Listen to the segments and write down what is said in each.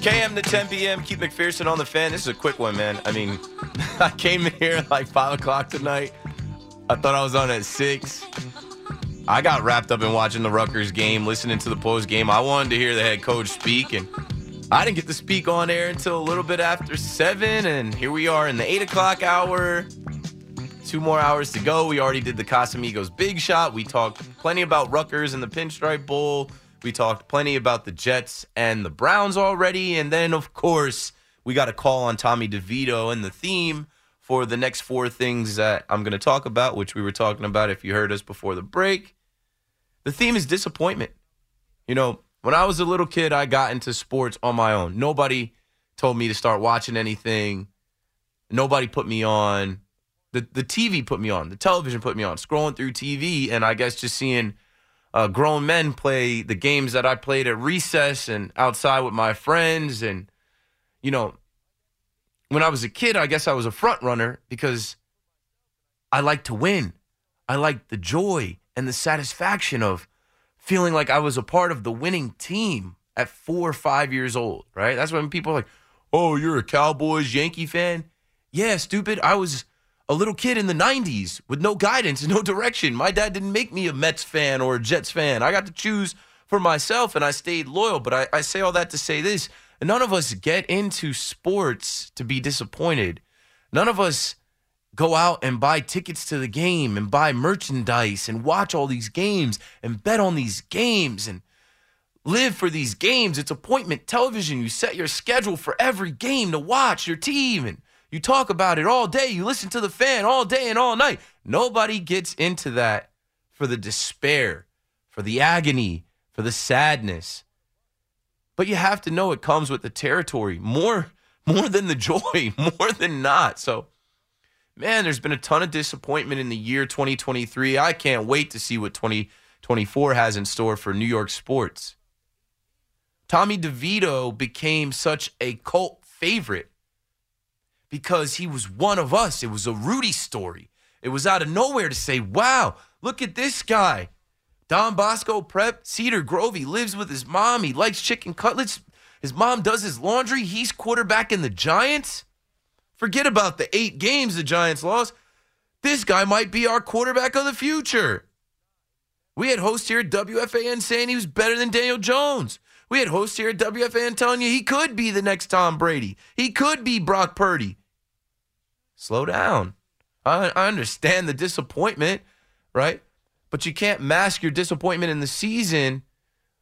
KM to 10 p.m. Keith McPherson on the fan. This is a quick one, man. I mean, I came here like 5 o'clock tonight. I thought I was on at 6. I got wrapped up in watching the Rutgers game, listening to the post game. I wanted to hear the head coach speak, and I didn't get to speak on air until a little bit after 7. And here we are in the 8 o'clock hour. Two more hours to go. We already did the Casamigos big shot. We talked plenty about Rutgers and the Pinstripe Bowl. We talked plenty about the Jets and the Browns already. And then, of course, we got a call on Tommy DeVito and the theme for the next four things that I'm going to talk about, which we were talking about if you heard us before the break. The theme is disappointment. You know, when I was a little kid, I got into sports on my own. Nobody told me to start watching anything. Nobody put me on. The, the TV put me on. The television put me on. Scrolling through TV, and I guess just seeing uh, grown men play the games that I played at recess and outside with my friends. And, you know, when I was a kid, I guess I was a front runner because I like to win. I like the joy and the satisfaction of feeling like I was a part of the winning team at four or five years old, right? That's when people are like, oh, you're a Cowboys Yankee fan? Yeah, stupid. I was a little kid in the 90s with no guidance and no direction. My dad didn't make me a Mets fan or a Jets fan. I got to choose for myself and I stayed loyal. But I, I say all that to say this none of us get into sports to be disappointed. None of us go out and buy tickets to the game and buy merchandise and watch all these games and bet on these games and live for these games. It's appointment television. You set your schedule for every game to watch your team and you talk about it all day. You listen to the fan all day and all night. Nobody gets into that for the despair, for the agony, for the sadness. But you have to know it comes with the territory more more than the joy, more than not. So man, there's been a ton of disappointment in the year 2023. I can't wait to see what 2024 has in store for New York sports. Tommy DeVito became such a cult favorite because he was one of us. It was a Rudy story. It was out of nowhere to say, wow, look at this guy. Don Bosco Prep, Cedar Grove. He lives with his mom. He likes chicken cutlets. His mom does his laundry. He's quarterback in the Giants. Forget about the eight games the Giants lost. This guy might be our quarterback of the future. We had hosts here at WFAN saying he was better than Daniel Jones. We had hosts here at WFAN telling you he could be the next Tom Brady. He could be Brock Purdy. Slow down. I, I understand the disappointment, right? But you can't mask your disappointment in the season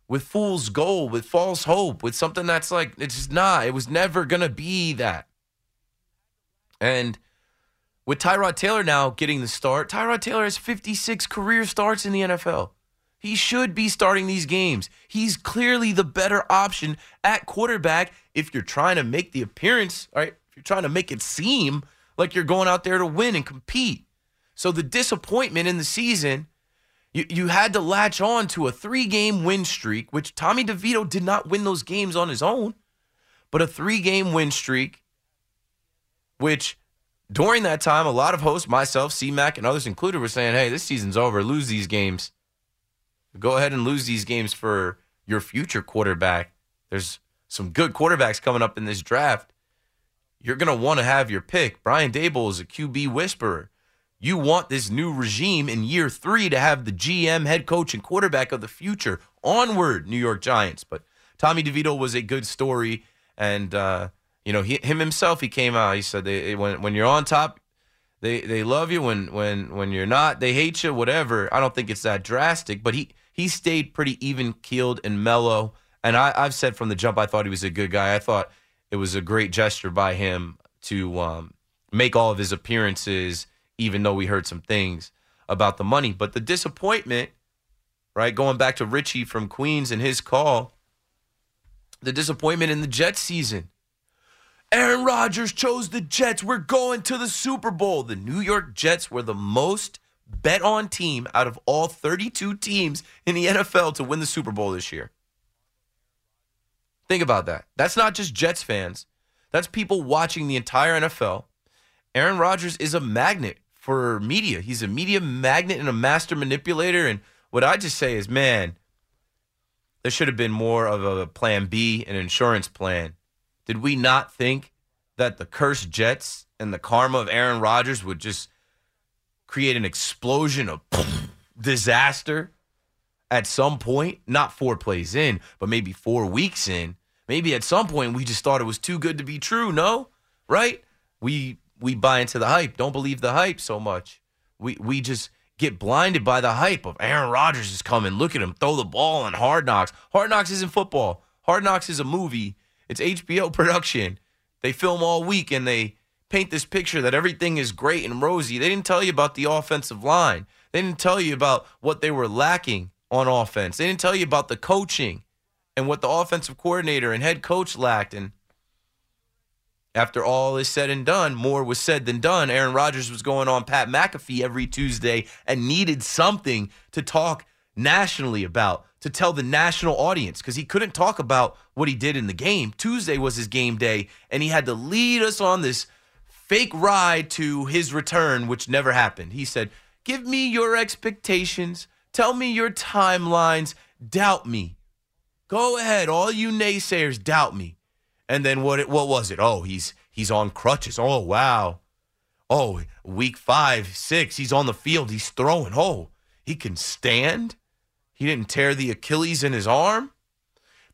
with fool's gold, with false hope, with something that's like, it's just not. It was never going to be that. And with Tyrod Taylor now getting the start, Tyrod Taylor has 56 career starts in the NFL. He should be starting these games. He's clearly the better option at quarterback if you're trying to make the appearance, right? If you're trying to make it seem like you're going out there to win and compete. So the disappointment in the season, you, you had to latch on to a three game win streak, which Tommy DeVito did not win those games on his own, but a three game win streak, which during that time, a lot of hosts, myself, CMAC, and others included, were saying, hey, this season's over. Lose these games. Go ahead and lose these games for your future quarterback. There's some good quarterbacks coming up in this draft. You're going to want to have your pick. Brian Daboll is a QB whisperer. You want this new regime in year three to have the GM, head coach, and quarterback of the future. Onward, New York Giants. But Tommy DeVito was a good story. And, uh, you know, he, him himself, he came out. He said, they, when, when you're on top, they, they love you. When, when, when you're not, they hate you, whatever. I don't think it's that drastic. But he, he stayed pretty even keeled and mellow. And I, I've said from the jump, I thought he was a good guy. I thought it was a great gesture by him to um, make all of his appearances, even though we heard some things about the money. But the disappointment, right, going back to Richie from Queens and his call, the disappointment in the Jets season. Aaron Rodgers chose the Jets. We're going to the Super Bowl. The New York Jets were the most bet on team out of all 32 teams in the NFL to win the Super Bowl this year. Think about that. That's not just Jets fans, that's people watching the entire NFL. Aaron Rodgers is a magnet for media. He's a media magnet and a master manipulator. And what I just say is, man, there should have been more of a plan B, an insurance plan. Did we not think that the cursed Jets and the karma of Aaron Rodgers would just create an explosion of disaster at some point? Not four plays in, but maybe four weeks in. Maybe at some point we just thought it was too good to be true. No, right? We we buy into the hype. Don't believe the hype so much. We we just get blinded by the hype of Aaron Rodgers is coming. Look at him throw the ball on Hard Knocks. Hard Knocks isn't football. Hard Knocks is a movie. It's HBO production. They film all week and they paint this picture that everything is great and rosy. They didn't tell you about the offensive line. They didn't tell you about what they were lacking on offense. They didn't tell you about the coaching and what the offensive coordinator and head coach lacked. And after all is said and done, more was said than done. Aaron Rodgers was going on Pat McAfee every Tuesday and needed something to talk nationally about, to tell the national audience, because he couldn't talk about what he did in the game. Tuesday was his game day, and he had to lead us on this fake ride to his return, which never happened. He said, Give me your expectations, tell me your timelines, doubt me. Go ahead, all you naysayers doubt me. And then what? What was it? Oh, he's he's on crutches. Oh wow. Oh, week five, six, he's on the field. He's throwing. Oh, he can stand. He didn't tear the Achilles in his arm.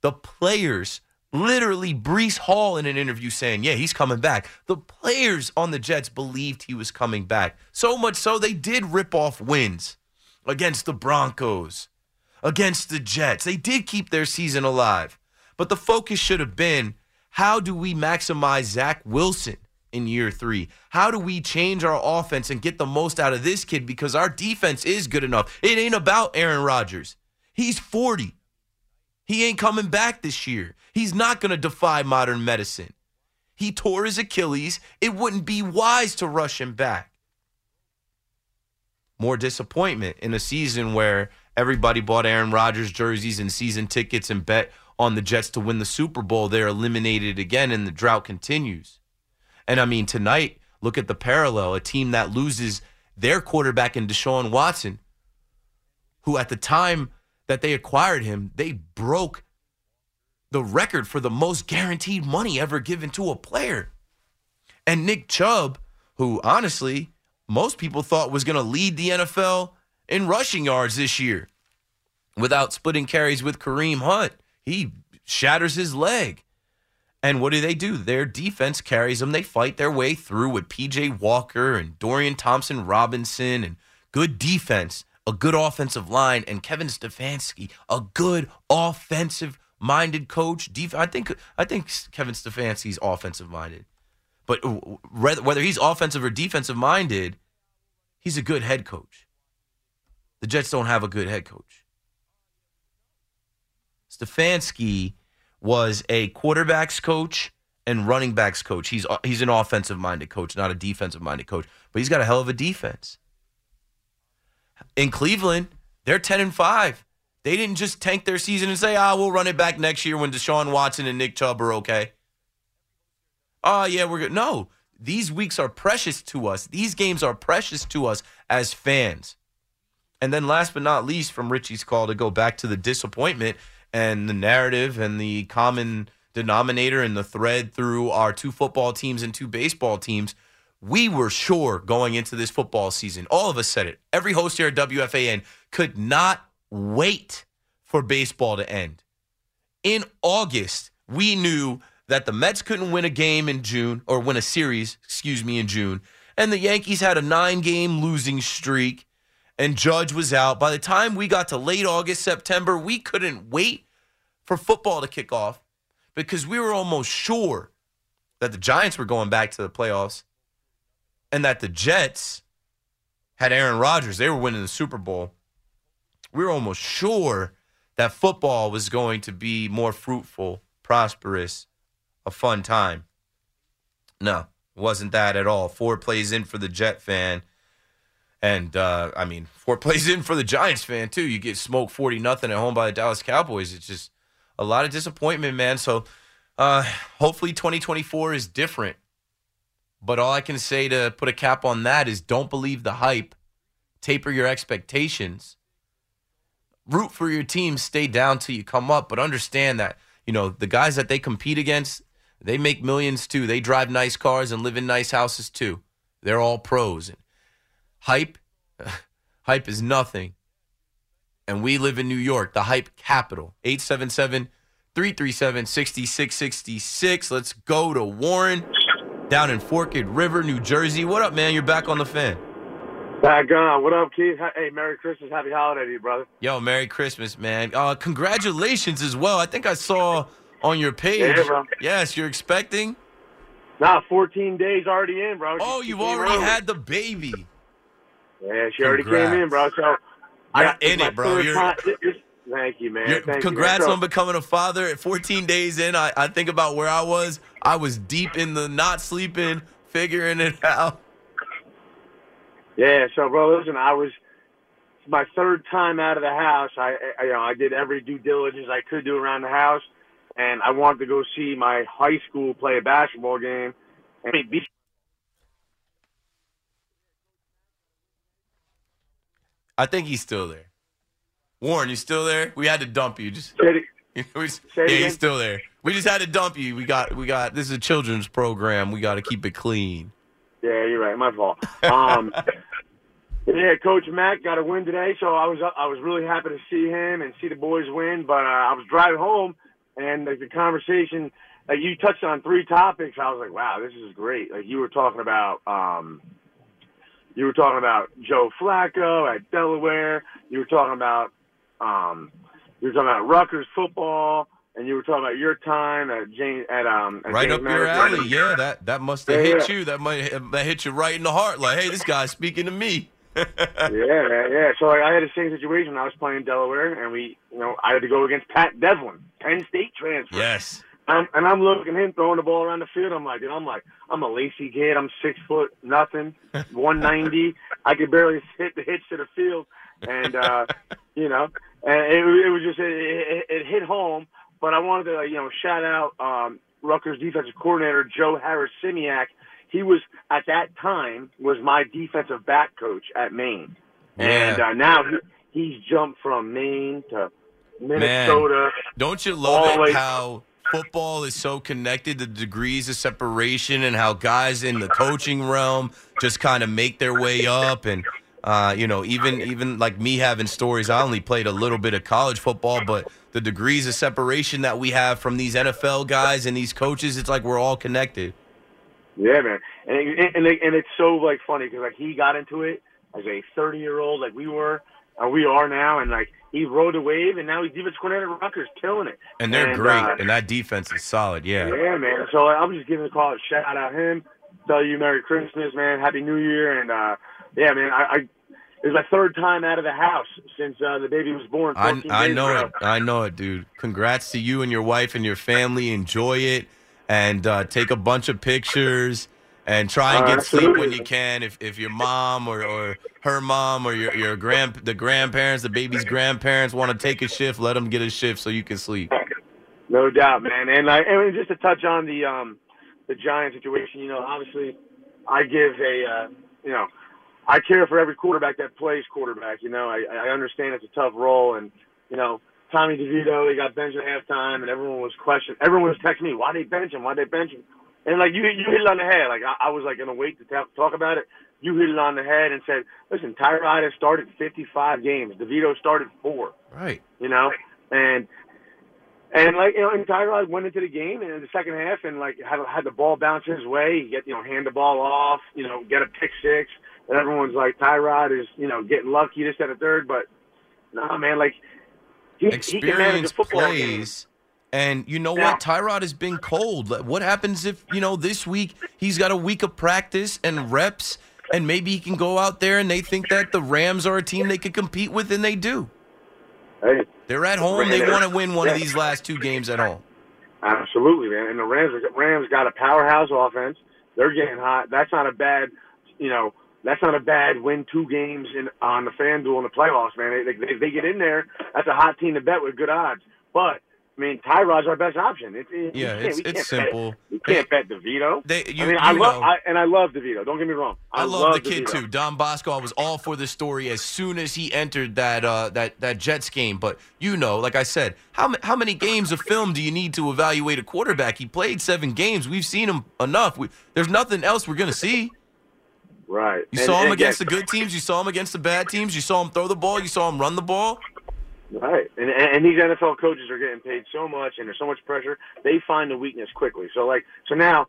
The players, literally, Breece Hall in an interview saying, "Yeah, he's coming back." The players on the Jets believed he was coming back. So much so they did rip off wins against the Broncos, against the Jets. They did keep their season alive. But the focus should have been how do we maximize Zach Wilson in year three? How do we change our offense and get the most out of this kid because our defense is good enough? It ain't about Aaron Rodgers. He's 40. He ain't coming back this year. He's not going to defy modern medicine. He tore his Achilles. It wouldn't be wise to rush him back. More disappointment in a season where everybody bought Aaron Rodgers jerseys and season tickets and bet on the Jets to win the Super Bowl. They're eliminated again, and the drought continues. And I mean, tonight, look at the parallel a team that loses their quarterback in Deshaun Watson, who at the time that they acquired him, they broke the record for the most guaranteed money ever given to a player. And Nick Chubb, who honestly, most people thought was going to lead the NFL in rushing yards this year without splitting carries with Kareem Hunt he shatters his leg. And what do they do? Their defense carries them. They fight their way through with PJ Walker and Dorian Thompson Robinson and good defense, a good offensive line, and Kevin Stefanski, a good offensive minded coach. I think I think Kevin Stefanski's offensive minded. But whether he's offensive or defensive minded, he's a good head coach. The Jets don't have a good head coach. Stefanski was a quarterbacks coach and running backs coach. He's he's an offensive minded coach, not a defensive minded coach, but he's got a hell of a defense. In Cleveland, they're 10 and 5. They didn't just tank their season and say, "Ah, we'll run it back next year when Deshaun Watson and Nick Chubb are okay." Oh, yeah, we're good. No, these weeks are precious to us. These games are precious to us as fans. And then last but not least, from Richie's call to go back to the disappointment and the narrative and the common denominator and the thread through our two football teams and two baseball teams. We were sure going into this football season, all of us said it. Every host here at WFAN could not wait for baseball to end. In August, we knew that the Mets couldn't win a game in June or win a series, excuse me, in June. And the Yankees had a nine game losing streak and Judge was out. By the time we got to late August, September, we couldn't wait for football to kick off because we were almost sure that the Giants were going back to the playoffs and that the Jets had Aaron Rodgers. They were winning the Super Bowl. We were almost sure that football was going to be more fruitful prosperous, a fun time. No, wasn't that at all. Four plays in for the Jet fan. And uh, I mean, four plays in for the Giants fan too. You get smoked forty nothing at home by the Dallas Cowboys. It's just a lot of disappointment, man. So uh, hopefully, 2024 is different. But all I can say to put a cap on that is don't believe the hype, taper your expectations, root for your team, stay down till you come up. But understand that you know the guys that they compete against, they make millions too. They drive nice cars and live in nice houses too. They're all pros. And hype, hype is nothing. And we live in New York, the hype capital. 877 337 6666. Let's go to Warren down in Forked River, New Jersey. What up, man? You're back on the fan. Back on. What up, Keith? Hey, Merry Christmas. Happy holiday to you, brother. Yo, Merry Christmas, man. Uh, congratulations as well. I think I saw on your page. Yeah. Yes, you're expecting. Nah, 14 days already in, bro. Oh, She you've already early. had the baby. Yeah, she already came in, bro. So You're I- in it, bro. You're- Thank you, man. Thank congrats you, on becoming a father. At 14 days in, I, I think about where I was. I was deep in the not sleeping, figuring it out. Yeah, so bro, listen, I was my third time out of the house. I, I you know I did every due diligence I could do around the house, and I wanted to go see my high school play a basketball game. And I think he's still there. Warren, you still there? We had to dump you. Just yeah, again? he's still there. We just had to dump you. We got we got this is a children's program. We got to keep it clean. Yeah, you're right. My fault. Um, yeah, Coach Mack got a win today, so I was I was really happy to see him and see the boys win. But uh, I was driving home, and like the conversation, like you touched on three topics. I was like, wow, this is great. Like you were talking about, um, you were talking about Joe Flacco at Delaware. You were talking about, um, you were talking about Rutgers football. And you were talking about your time at James at um at Right James up your alley. Yeah, that that must have Yeah, hit yeah. you. That might that hit you right in the heart. Like, hey, this guy's speaking to me. yeah, yeah. So like, I had the same situation. I was playing Delaware, and we, you know, I had to go against Pat Devlin, Penn State transfer. yes. Um, and I'm looking at him throwing the ball around the field. I'm like, dude, I'm like, I'm a Lacey kid. I'm six foot nothing, 190. I could barely hit the hitch to the field, and uh, you know, and it, it was just it, it, it hit home. But I wanted to, you know, shout out um, Rutgers defensive coordinator Joe Harris Simiak. He was at that time was my defensive back coach at Maine, and uh, now he, he's jumped from Maine to Minnesota. Don't you love it how football is so connected to degrees of separation and how guys in the coaching realm just kind of make their way up and uh, you know even even like me having stories I only played a little bit of college football but the degrees of separation that we have from these NFL guys and these coaches it's like we're all connected. Yeah, man, and it, and, it, and it's so like funny because like he got into it as a 30 year old, like we were, or we are now, and like he rode the wave, and now he's defense coordinator at Rutgers, killing it. And they're great uh, and that defense is solid. Yeah. yeah, man. So like, I'm just giving a call, shout out him, tell you Merry Christmas, man, Happy New Year, and uh yeah, man, I. I it was my third time out of the house since uh, the baby was born. I, I know ago. it. I know it, dude. Congrats to you and your wife and your family. Enjoy it and uh, take a bunch of pictures and try and Uh, get sleep when you can. If if your mom or, or her mom or your your grand the grandparents, the baby's grandparents want to take a shift, let them get a shift so you can sleep. No doubt, man. And I and just to touch on the um the Giant situation, you know, obviously I give a uh, you know I care for every quarterback that plays quarterback. You know, I I understand it's a tough role, and you know Tommy DeVito he got benched at halftime, and everyone was questioning. Everyone was texting me why they bench him, why did they bench him, and like you you hit it on the head. Like I, I was like gonna wait to ta- talk about it. You hit it on the head and said, listen, Tyrod has started 55 games. DeVito started four Right. you know, and and like you know, and Tyrod went into the game in the second half and like had had the ball bounce his way, He get you know, hand the ball off, you know, get a pick six, and everyone's like Tyrod is you know getting lucky this and a third, but no man, like he, he can manage a Experience plays. game. And you know what? Tyrod has been cold. What happens if, you know, this week he's got a week of practice and reps, and maybe he can go out there and they think that the Rams are a team they could compete with, and they do. Hey, They're at home. They want to win one of these last two games at home. Absolutely, man. And the Rams, Rams got a powerhouse offense. They're getting hot. That's not a bad, you know, that's not a bad win two games in on the FanDuel in the playoffs, man. They, they, they get in there. That's a hot team to bet with good odds. But I mean, Tyrod's our best option. It, it, Yeah, it's- it's simple. We can't bet DeVito. They, you, I mean, I love. I, and I love DeVito. Don't get me wrong. I love, the kid too, Don Bosco. I was all for the story as soon as he entered that uh, that that Jets game. But you know, like I said, how how many games of film do you need to evaluate a quarterback? He played seven games. We've seen him enough. We, there's nothing else we're gonna see. Right. You And- saw him against the good teams. You saw him against the bad teams. You saw him throw the ball. You saw him run the ball. Right, and and these NFL coaches are getting paid so much, and there's so much pressure. They find the weakness quickly. So like, so now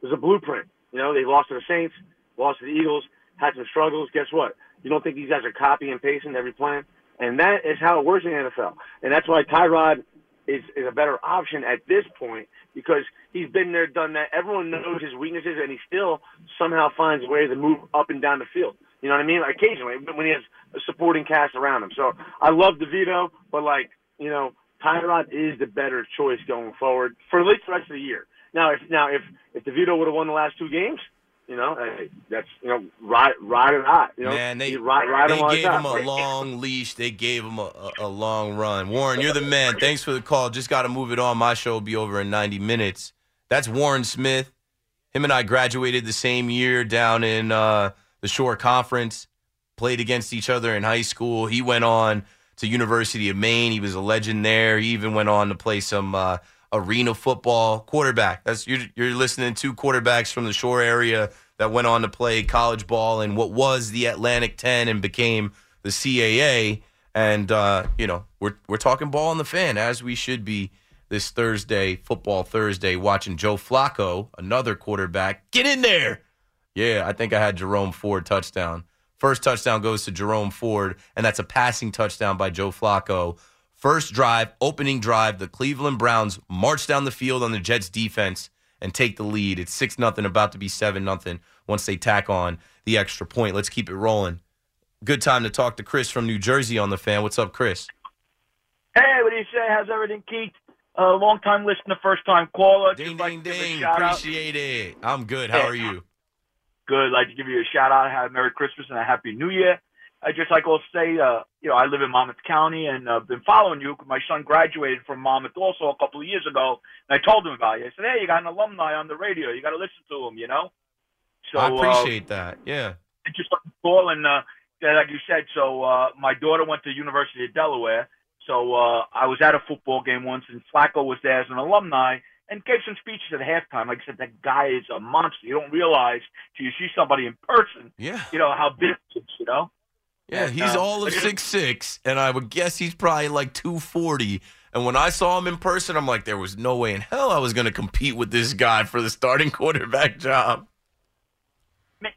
there's a blueprint. You know, they lost to the Saints, lost to the Eagles, had some struggles. Guess what? You don't think these guys are copy and pasting every plan? And that is how it works in the NFL. And that's why Tyrod is is a better option at this point because he's been there, done that. Everyone knows his weaknesses, and he still somehow finds a way to move up and down the field. You know what I mean? Like occasionally, when he has a supporting cast around him. So I love DeVito, but like you know, Tyrod is the better choice going forward for at least the rest of the year. Now, if now if if DeVito would have won the last two games, you know, hey, that's you know, ride ride it hot. You know, Man, they You ride, ride they gave him a long leash. They gave him a, a, a long run. Warren, you're the man. Thanks for the call. Just got to move it on. My show will be over in 90 minutes. That's Warren Smith. Him and I graduated the same year down in uh, the Shore Conference. Played against each other in high school. He went on to University of Maine. He was a legend there. He even went on to play some uh, arena football. Quarterback. That's you're, you're listening to quarterbacks from the Shore area that went on to play college ball in what was the Atlantic 10 and became the CAA. And uh, you know, we're we're talking ball on the fan as we should be this Thursday, football Thursday, watching Joe Flacco, another quarterback, get in there. Yeah, I think I had Jerome Ford touchdown. First touchdown goes to Jerome Ford, and that's a passing touchdown by Joe Flacco. First drive, opening drive, the Cleveland Browns march down the field on the Jets defense and take the lead. It's 6 nothing, about to be 7 nothing once they tack on the extra point. Let's keep it rolling. Good time to talk to Chris from New Jersey on the fan. What's up, Chris? Hey, what do you say? How's everything, Keith? Uh, long time listener, first time caller. Ding, Just ding, a ding. shout out. Appreciate it. I'm good. How are you? Good. I'd Like to give you a shout out. Have a Merry Christmas and a Happy New Year. I just like to say, uh, you know, I live in Monmouth County and I've been following you. My son graduated from Monmouth also a couple of years ago, and I told him about you. I said, hey, you got an alumni on the radio. You got to listen to him, you know. So I uh, appreciate that. Yeah. just like call and uh, like you said. So uh, my daughter went to University of Delaware. So uh, I was at a football game once, and Flacco was there as an alumni and gave some speeches at halftime. Like I said, that guy is a monster. You don't realize till you see somebody in person, Yeah. you know how big he is. You know. Yeah, And, he's uh, all of six six, and I would guess he's probably like two forty. And when I saw him in person, I'm like, there was no way in hell I was going to compete with this guy for the starting quarterback job.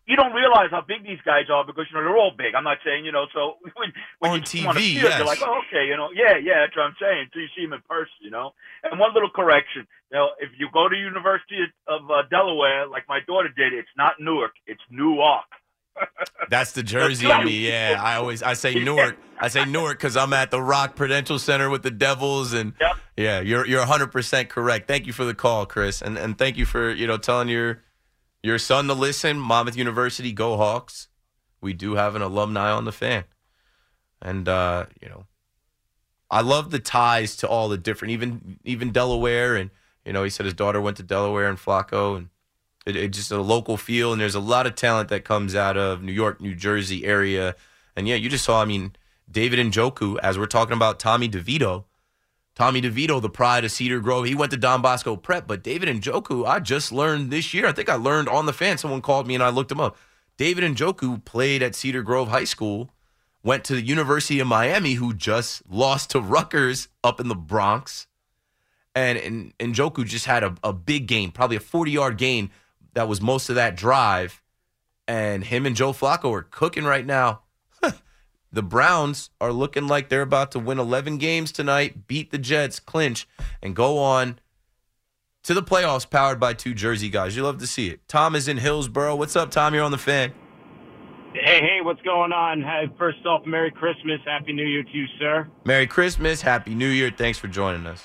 You don't realize how big these guys are because you know they're all big. I'm not saying you know. So when, when On you see them on the TV, field, yes. you're like, oh, okay, you know, yeah, yeah, that's what I'm saying. Until you see them in person, you know. And one little correction, you know, if you go to University of uh, Delaware, like my daughter did, it's not Newark, it's Newark. That's the Jersey in me. Yeah, I always I say Newark. I say Newark because I'm at the Rock Prudential Center with the Devils, and Yep. yeah, you're you're 100 percent correct. Thank you for the call, Chris, and and thank you for you know telling your your son to listen. Monmouth University, go Hawks. We do have an alumni on the fan, and uh, you know, I love the ties to all the different, even even Delaware, and you know, he said his daughter went to Delaware and Flacco, and it, it just a local feel, and there's a lot of talent that comes out of New York, New Jersey area, and yeah, you just saw. I mean, David Njoku as we're talking about Tommy DeVito. Tommy DeVito, the pride of Cedar Grove. He went to Don Bosco Prep, but David and Njoku, I just learned this year. I think I learned on the fan. Someone called me and I looked him up. David and Njoku played at Cedar Grove High School, went to the University of Miami, who just lost to Rutgers up in the Bronx. And, and, and Njoku just had a, a big game, probably a 40 yard gain that was most of that drive. And him and Joe Flacco are cooking right now. The Browns are looking like they're about to win 11 games tonight, beat the Jets, clinch, and go on to the playoffs powered by two Jersey guys. You love to see it. Tom is in Hillsboro. What's up, Tom? You're on the fan. Hey, hey, what's going on? Hey, first off, Merry Christmas, Happy New Year to you, sir. Merry Christmas. Happy New Year. Thanks for joining us.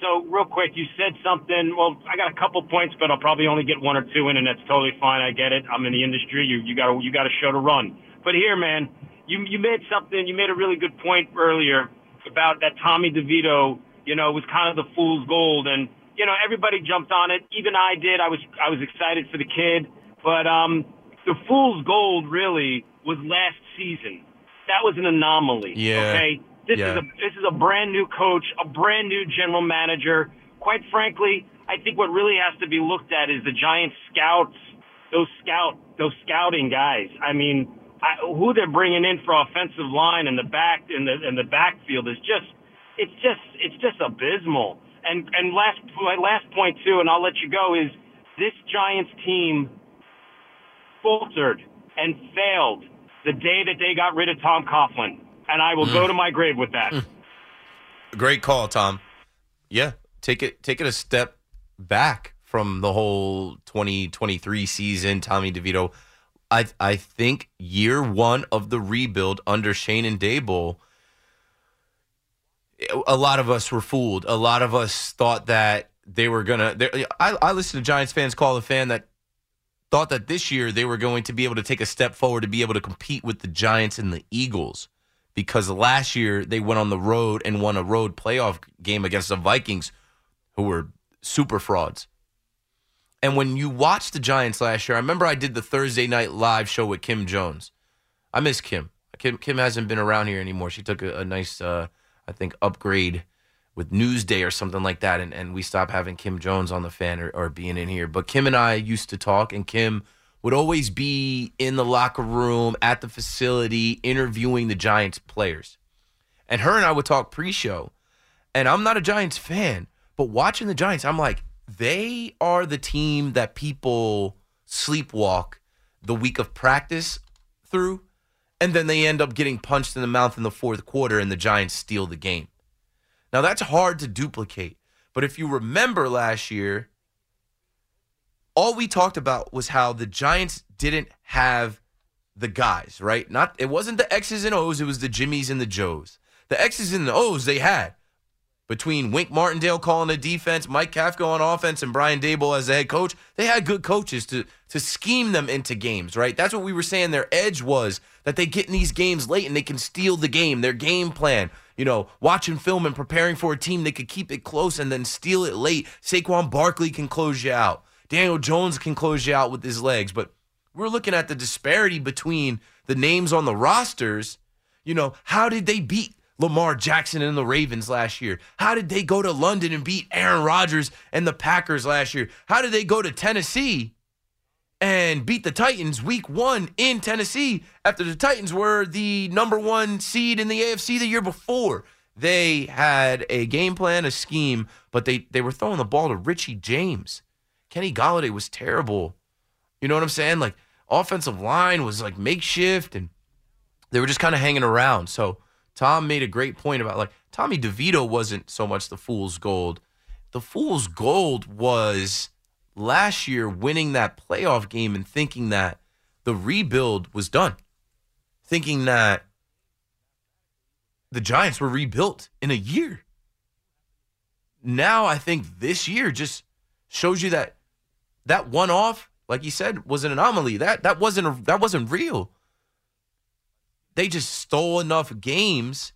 so real quick, you said something. Well, I got a couple points, but I'll probably only get one or two in, and that's totally fine. I get it. I'm in the industry. You you got you got a show to run. But here, man, you you made something. You made a really good point earlier about that Tommy DeVito. You know, was kind of the fool's gold, and you know everybody jumped on it. Even I did. I was I was excited for the kid, but um, the fool's gold really was last season. That was an anomaly. Yeah. Okay. This Yeah. is a this is a brand new coach, a brand new general manager. Quite frankly, I think what really has to be looked at is the Giants scouts, those scout, those scouting guys. I mean, I, who they're bringing in for offensive line and the back and the and the backfield is just, it's just it's just abysmal. And and last my last point too, and I'll let you go is this Giants team faltered and failed the day that they got rid of Tom Coughlin, and I will go mm. to my grave with that. Mm. Great call, Tom. Yeah, take it take it a step back from the whole 2023 season, Tommy DeVito. I I think year one of the rebuild under Shane and Daboll, a lot of us were fooled. A lot of us thought that they were gonna. I I listened to Giants fans call a fan that thought that this year they were going to be able to take a step forward to be able to compete with the Giants and the Eagles because last year they went on the road and won a road playoff game against the Vikings, who were super frauds. And when you watch the Giants last year, I remember I did the Thursday night live show with Kim Jones. I miss Kim. Kim, Kim hasn't been around here anymore. She took a, a nice, uh, I think, upgrade with Newsday or something like that, and, and we stopped having Kim Jones on the fan or, or being in here. But Kim and I used to talk, and Kim would always be in the locker room at the facility interviewing the Giants players. And her and I would talk pre-show. And I'm not a Giants fan, but watching the Giants, I'm like, they are the team that people sleepwalk the week of practice through, and then they end up getting punched in the mouth in the fourth quarter, and the Giants steal the game. Now that's hard to duplicate. But if you remember last year, all we talked about was how the Giants didn't have the guys, right? Not it wasn't the X's and O's, it was the Jimmies and the Joes. The X's and the O's they had between Wink Martindale calling the defense, Mike Kafka on offense, and Brian Daboll as the head coach. They had good coaches to to scheme them into games, right? That's what we were saying. Their edge was that they get in these games late and they can steal the game. Their game plan, you know, watching film and preparing for a team, that could keep it close and then steal it late. Saquon Barkley can close you out. Daniel Jones can close you out with his legs, but we're looking at the disparity between the names on the rosters. You know, how did they beat Lamar Jackson and the Ravens last year? How did they go to London and beat Aaron Rodgers and the Packers last year? How did they go to Tennessee and beat the Titans week one in Tennessee after the Titans were the number one seed in the AFC the year before? They had a game plan, a scheme, but they, they were throwing the ball to Richie James. Kenny Golladay was terrible. You know what I'm saying? Like offensive line was like makeshift and they were just kind of hanging around. So Tom made a great point about like Tommy DeVito wasn't so much the fool's gold. The fool's gold was last year winning that playoff game and thinking that the rebuild was done. Thinking that the Giants were rebuilt in a year. Now I think this year just shows you that that one off, like you said, was an anomaly. That that wasn't a, that wasn't real. They just stole enough games,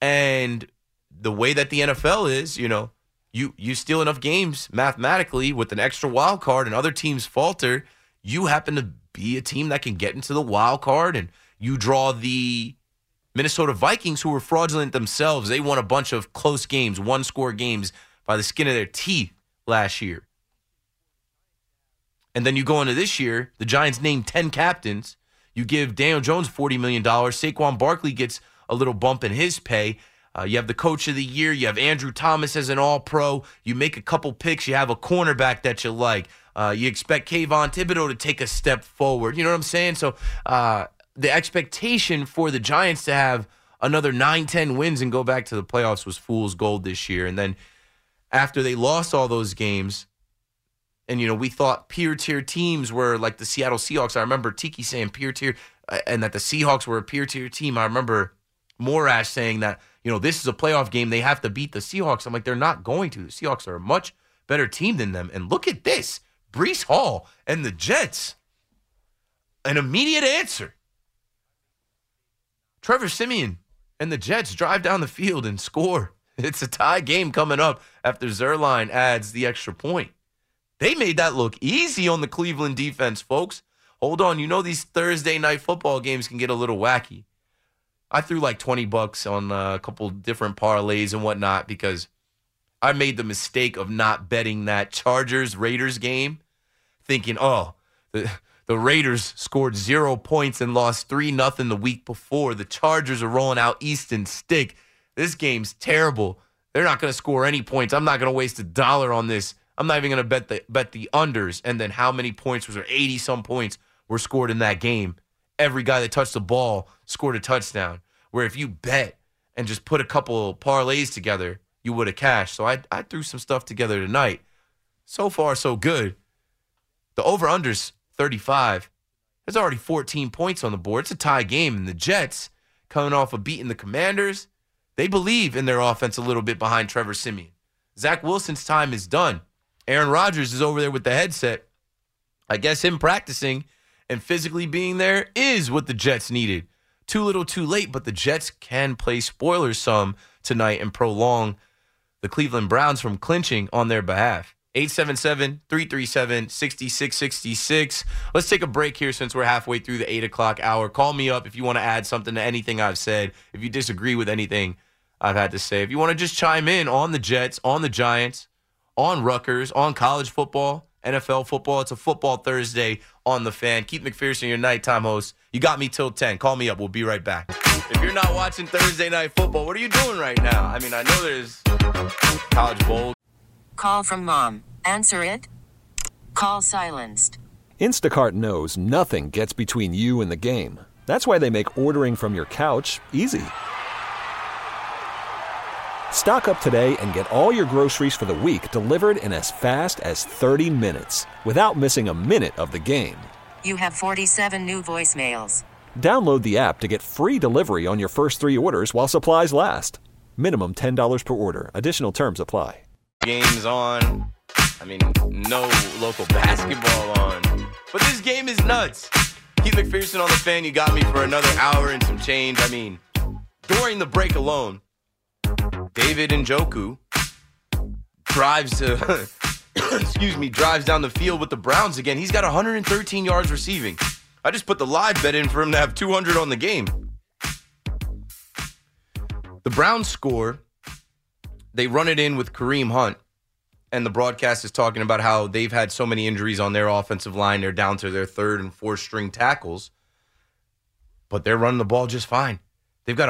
and the way that the NFL is, you know, you you steal enough games mathematically with an extra wild card, and other teams falter. You happen to be a team that can get into the wild card, and you draw the Minnesota Vikings, who were fraudulent themselves. They won a bunch of close games, one score games by the skin of their teeth last year. And then you go into this year, the Giants named 10 captains. You give Daniel Jones $40 million. Saquon Barkley gets a little bump in his pay. Uh, you have the coach of the year. You have Andrew Thomas as an all pro. You make a couple picks. You have a cornerback that you like. Uh, you expect Kayvon Thibodeaux to take a step forward. You know what I'm saying? So uh, the expectation for the Giants to have another 9 10 wins and go back to the playoffs was fool's gold this year. And then after they lost all those games, and you know we thought peer tier teams were like the Seattle Seahawks. I remember Tiki saying peer tier, uh, and that the Seahawks were a peer tier team. I remember Morash saying that you know, this is a playoff game. They have to beat the Seahawks. I'm like, they're not going to. The Seahawks are a much better team than them. And look at this Breece Hall and the Jets. An immediate answer. Trevor Siemian and the Jets drive down the field and score. It's a tie game coming up after Zuerlein adds the extra point. They made that look easy on the Cleveland defense, folks. Hold on, you know these Thursday night football games can get a little wacky. I threw like 20 bucks on a couple different parlays and whatnot because I made the mistake of not betting that Chargers Raiders game, thinking, oh, the, the Raiders scored zero points and lost 3 nothing the week before. The Chargers are rolling out Easton Stick. This game's terrible. They're not going to score any points. I'm not going to waste a dollar on this. I'm not even going to bet the bet the unders. And then how many points was there? 80 some points were scored in that game. Every guy that touched the ball scored a touchdown. Where if you bet and just put a couple parlays together, you would have cashed. So I, I threw some stuff together tonight. So far, so good. The over unders 35. There's already 14 points on the board. It's a tie game. And the Jets, coming off of beating the Commanders, they believe in their offense a little bit behind Trevor Siemian. Zach Wilson's time is done. Aaron Rodgers is over there with the headset. I guess him practicing and physically being there is what the Jets needed. Too little, too late, but the Jets can play spoilers some tonight and prolong the Cleveland Browns from clinching on their behalf. 877 337 6666. Let's take a break here since we're halfway through the 8 o'clock hour. Call me up if you want to add something to anything I've said, if you disagree with anything I've had to say. If you want to just chime in on the Jets, on the Giants, on Rutgers, on college football, NFL football, it's a football Thursday on the fan. Keith McPherson, your nighttime host. You got me till 10. Call me up. We'll be right back. If you're not watching Thursday night football, what are you doing right now? I mean, I know there's college bowl. Call from mom. Answer it. Call silenced. Instacart knows nothing gets between you and the game. That's why they make ordering from your couch easy. Stock up today and get all your groceries for the week delivered in as fast as 30 minutes without missing a minute of the game. You have 47 new voicemails. Download the app to get free delivery on your first three orders while supplies last. Minimum $10 per order. Additional terms apply. Games on. I mean, no local basketball on. But this game is nuts. Keith McPherson on the fan. You got me for another hour and some change. I mean, during the break alone, David Njoku drives to, excuse me, drives down the field with the Browns again. He's got 113 yards receiving. I just put the live bet in for him to have 200 on the game. The Browns score. They run it in with Kareem Hunt, and the broadcast is talking about how they've had so many injuries on their offensive line. They're down to their third and fourth string tackles, but they're running the ball just fine. They've got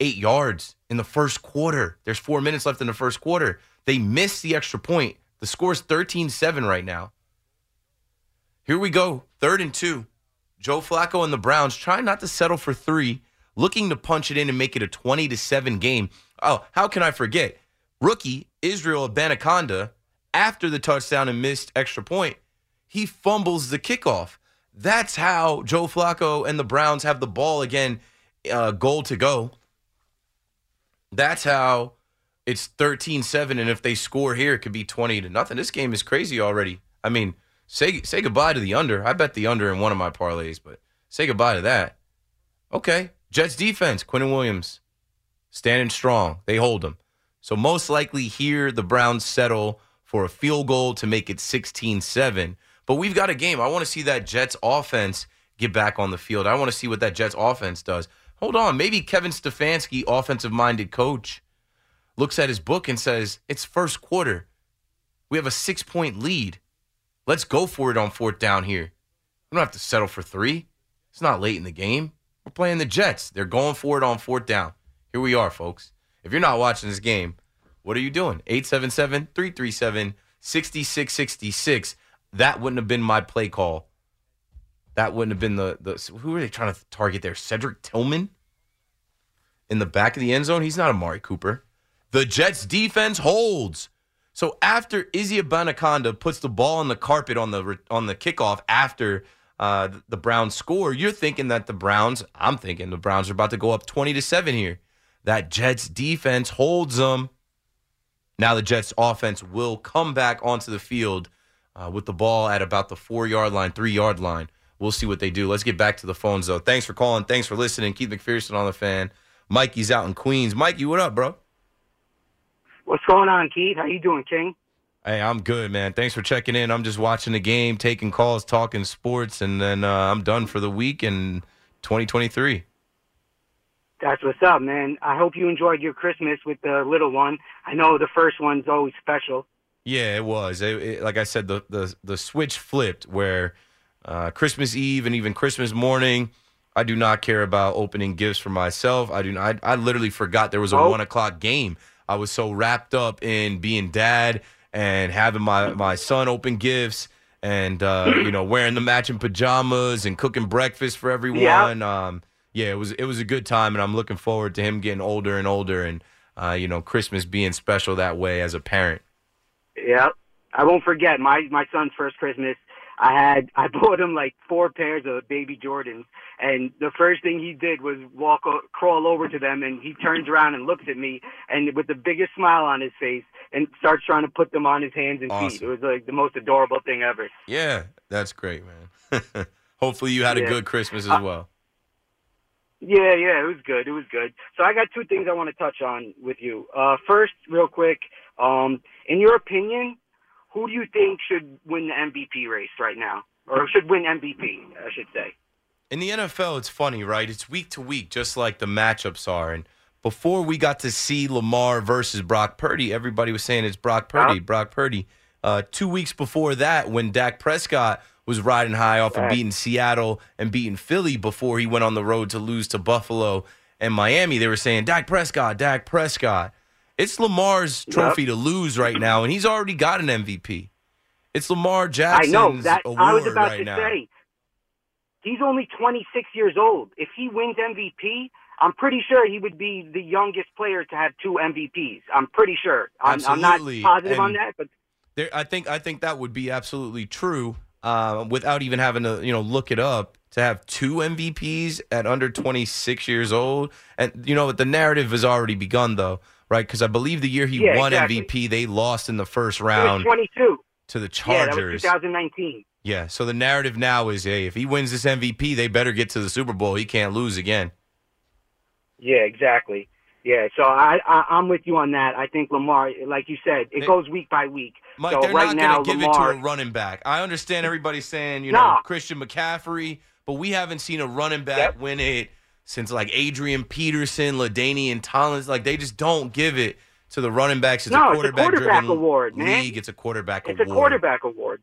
168 yards in the first quarter. There's four minutes left in the first quarter. They missed the extra point. The score's 13 7 right now. Here we go. Third and two. Joe Flacco and the Browns trying not to settle for three, looking to punch it in and make it a 20 to 7 game. Oh, how can I forget? Rookie Israel Abanikanda, after the touchdown and missed extra point, he fumbles the kickoff. That's how Joe Flacco and the Browns have the ball again, uh, goal to go. That's how it's 13 7. And if they score here, it could be 20 to nothing. This game is crazy already. I mean, say say goodbye to the under. I bet the under in one of my parlays, but say goodbye to that. Okay. Jets defense, Quinnen Williams, standing strong. They hold them. So most likely here, the Browns settle for a field goal to make it 16 7. But we've got a game. I want to see that Jets offense get back on the field. I want to see what that Jets offense does. Hold on. Maybe Kevin Stefanski, offensive minded coach, looks at his book and says, It's first quarter. We have a six point lead. Let's go for it on fourth down here. We don't have to settle for three. It's not late in the game. We're playing the Jets. They're going for it on fourth down. Here we are, folks. If you're not watching this game, what are you doing? 877 337 6666. That wouldn't have been my play call. That wouldn't have been the, the. Who are they trying to target there? Cedric Tillman? In the back of the end zone? He's not Amari Cooper. The Jets defense holds. So after Izzy Abanikanda puts the ball on the carpet on the on the kickoff after uh, the Browns score, you're thinking that the Browns, I'm thinking the Browns are about to go up 20 to 7 here. that Jets defense holds them. Now the Jets offense will come back onto the field uh, with the ball at about the four yard line, three yard line. We'll see what they do. Let's get back to the phones though. Thanks for calling. Thanks for listening. Keith McPherson on the fan. Mikey's out in Queens. Mikey, what up, bro? What's going on, Keith? How you doing, King? Hey, I'm good, man. Thanks for checking in. I'm just watching the game, taking calls, talking sports, and then uh, I'm done for the week in 2023. That's what's up, man. I hope you enjoyed your Christmas with the little one. I know the first one's always special. Yeah, it was. It, it, like I said, the the the switch flipped where uh, Christmas Eve and even Christmas morning, I do not care about opening gifts for myself. I do. Not, I I literally forgot there was a Oh. one o'clock game. I was so wrapped up in being dad and having my my son open gifts and uh, you know wearing the matching pajamas and cooking breakfast for everyone. Um, yeah, it was it was a good time, and I'm looking forward to him getting older and older, and uh, you know Christmas being special that way as a parent. Yep. I won't forget my my son's first Christmas. I had I bought him like four pairs of baby Jordans, and the first thing he did was walk o- crawl over to them, and he turns around and looks at me, and with the biggest smile on his face, and starts trying to put them on his hands and feet. It was like the most adorable thing ever. Yeah, that's great, man. Hopefully, you had a good Christmas as Uh, well. Yeah, yeah, it was good. It was good. So I got two things I want to touch on with you. Uh, first, real quick, um, in your opinion, who do you think should win the MVP race right now, or should win MVP? I should say. In the NFL, it's funny, right? It's week to week, just like the matchups are. And before we got to see Lamar versus Brock Purdy, everybody was saying it's Brock Purdy. Brock Purdy. Uh, two weeks before that, when Dak Prescott was riding high off of beating Seattle and beating Philly before he went on the road to lose to Buffalo and Miami, they were saying Dak Prescott, Dak Prescott. It's Lamar's trophy to lose right now, and he's already got an MVP. It's Lamar I Jackson's know that. award I was about right to now. say. He's only 26 years old. If he wins MVP, I'm pretty sure he would be the youngest player to have two MVPs. I'm pretty sure. I'm, I'm not positive on that, but There, I think I think that would be absolutely true. Uh, without even having to you know look it up, to have two MVPs at under 26 years old, and you know the narrative has already begun though, right? Because I believe the year he Yeah, won exactly. MVP, they lost in the first round 22. to the Chargers. Yeah, that was Chargers. 2019. Yeah, so the narrative now is, hey, if he wins this MVP, they better get to the Super Bowl. He can't lose again. Yeah, exactly. Yeah, so I, I I'm with you on that. I think Lamar, like you said, it They- goes week by week. Mike, so they're right not going to give Lamar, it to a running back. I understand everybody's saying, you know, Christian McCaffrey, but we haven't seen a running back Yep. win it since like Adrian Peterson, LaDainian Tomlinson. Like they just don't give it to the running backs. It's No, a it's a quarterback quarterback award, man. league. It's a quarterback It's a award. quarterback award.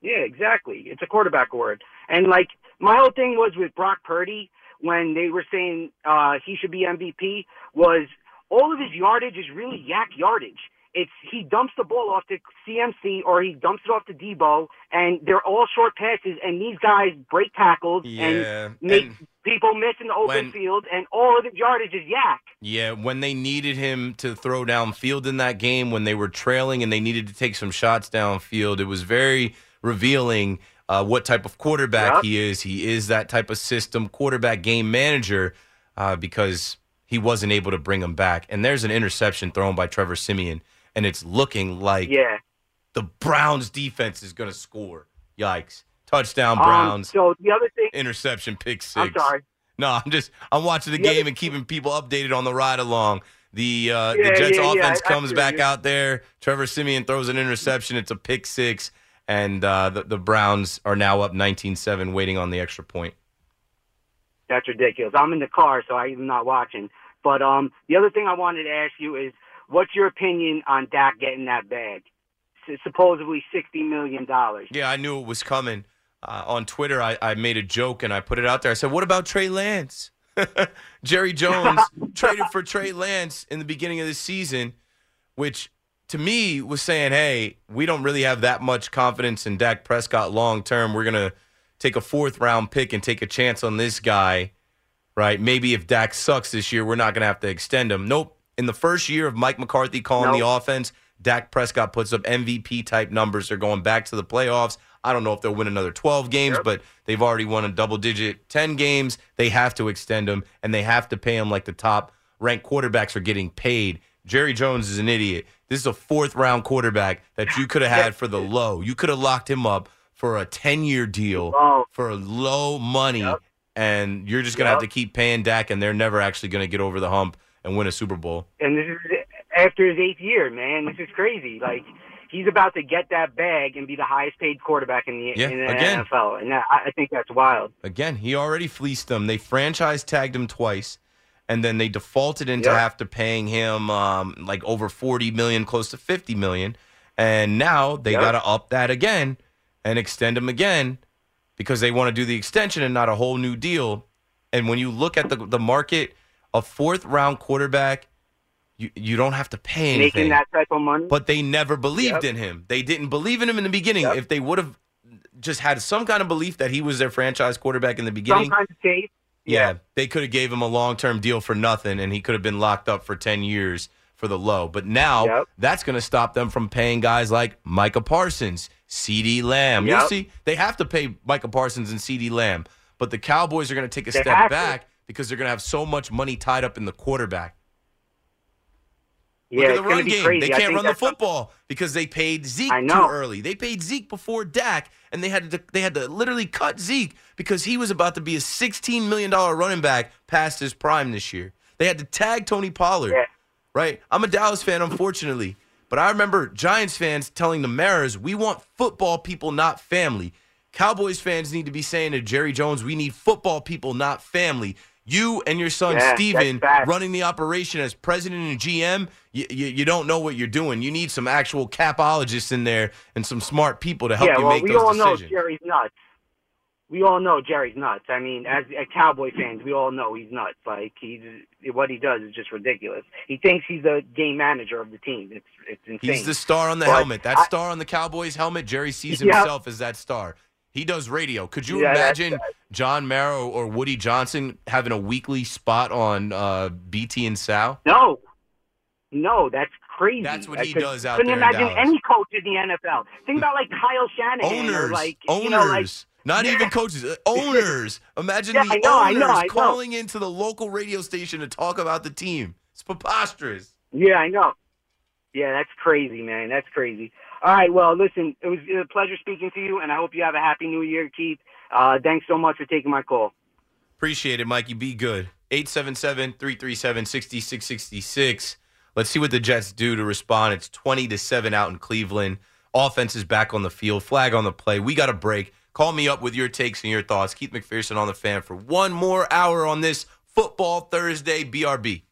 Yeah, exactly. It's a quarterback award. And like my whole thing was with Brock Purdy when they were saying uh he should be MVP was all of his yardage is really YAC yardage. It's he dumps the ball off to CMC or he dumps it off to Deebo and they're all short passes and these guys break tackles Yeah, and make and- people miss in the open when- field and all of his yardage is YAC. Yeah, when they needed him to throw downfield in that game, when they were trailing and they needed to take some shots downfield, it was very revealing uh, what type of quarterback Yep. he is. He is that type of system quarterback game manager uh, because he wasn't able to bring him back. And there's an interception thrown by Trevor Siemian, and it's looking like Yeah. the Browns defense is going to score. Yikes. Touchdown, Um, Browns. so the other thing interception, pick six. I'm sorry. No, I'm just I'm watching the The other- game and keeping people updated on the ride along. The uh, Yeah, the Jets yeah, yeah, offense I comes back you. out there. Trevor Siemian throws an interception. It's a pick six, and uh, the, the Browns are now up 19-7, waiting on the extra point. That's ridiculous. I'm in the car, so I'm not watching. But um, the other thing I wanted to ask you is, what's your opinion on Dak getting that bag? Supposedly sixty million dollars. Yeah, I knew it was coming. Uh, on Twitter, I, I made a joke and I put it out there. I said, "What about Trey Lance?" Jerry Jones traded for Trey Lance in the beginning of the season, which to me was saying, "Hey, we don't really have that much confidence in Dak Prescott long term. We're gonna take a fourth round pick and take a chance on this guy, right? Maybe if Dak sucks this year, we're not gonna have to extend him." Nope. In the first year of Mike McCarthy calling the offense, Dak Prescott puts up MVP type numbers. They're going back to the playoffs. I don't know if they'll win another 12 games, Yep. but they've already won a double digit 10 games. They have to extend him and they have to pay him like the top ranked quarterbacks are getting paid. Jerry Jones is an idiot. This is a fourth round quarterback that you could have had for the low. You could have locked him up for a 10 year deal Oh. for low money, Yep. and you're just going to have to keep paying Dak, and they're never actually going to get over the hump and win a Super Bowl. and this is after his eighth year, man. This is crazy. Like he's about to get that bag and be the highest paid quarterback in the Yeah, in the again. NFL, and that, I think that's wild. Again, he already fleeced them. They franchise tagged him twice, and then they defaulted into Yep. to paying him um, like over forty million, close to fifty million, and now they Yep. got to up that again and extend him again because they want to do the extension and not a whole new deal. And when you look at the the market, a fourth round quarterback, you you don't have to pay anything. Making that type of money. But they never believed Yep. in him. They didn't believe in him in the beginning. Yep. If they would have just had some kind of belief that he was their franchise quarterback in the beginning, some kind of faith. yeah, they could have gave him a long term deal for nothing, and he could have been locked up for ten years for the low. But now Yep. that's going to stop them from paying guys like Micah Parsons, CeeDee Lamb. You'll Yep. see they have to pay Micah Parsons and CeeDee Lamb, but the Cowboys are going to take a They step have to. back because they're going to have so much money tied up in the quarterback. Look at the run game. crazy. They can't run the something- football because they paid Zeke too early. They paid Zeke before Dak, and they had to they had to literally cut Zeke because he was about to be a sixteen million dollar running back past his prime this year. They had to tag Tony Pollard. Yeah. Right? I'm a Dallas fan, unfortunately, but I remember Giants fans telling the Mariners, "We want football people, not family." Cowboys fans need to be saying to Jerry Jones, "We need football people, not family." You and your son Yeah, Stephen running the operation as president and GM, you, you, you don't know what you're doing. You need some actual capologists in there and some smart people to help yeah, you well, make we those all know. Jerry's nuts. We all know Jerry's nuts. I mean, as, as Cowboy fans, we all know he's nuts. Like he's what he does is just ridiculous. He thinks he's the game manager of the team. It's it's insane. He's the star on the But helmet. That I- star on the Cowboys helmet, Jerry sees himself as that star. He does radio. Could you Yeah, that's- imagine John Mara or Woody Johnson having a weekly spot on uh, BT and Sal? No, no, that's crazy. That's what I he could- does out couldn't there in imagine any coach in the NFL. Think about like Kyle Shanahan Owners, or like owners, you know, like not Yeah. even coaches, uh, owners. Imagine Yeah, the know, I owners know, I know. calling into the local radio station to talk about the team. It's preposterous. Yeah, I know. Yeah, that's crazy, man. That's crazy. All right, well, listen, it was a pleasure speaking to you, and I hope you have a happy New Year, Keith. Uh, thanks so much for taking my call. Appreciate it, Mikey. Be good. 877 337 6666. Let's see what the Jets do to respond. It's 20 to 7 out in Cleveland. Offense is back on the field. Flag on the play. We got a break. Call me up with your takes and your thoughts. Keith McPherson on the fan for one more hour on this Football Thursday BRB.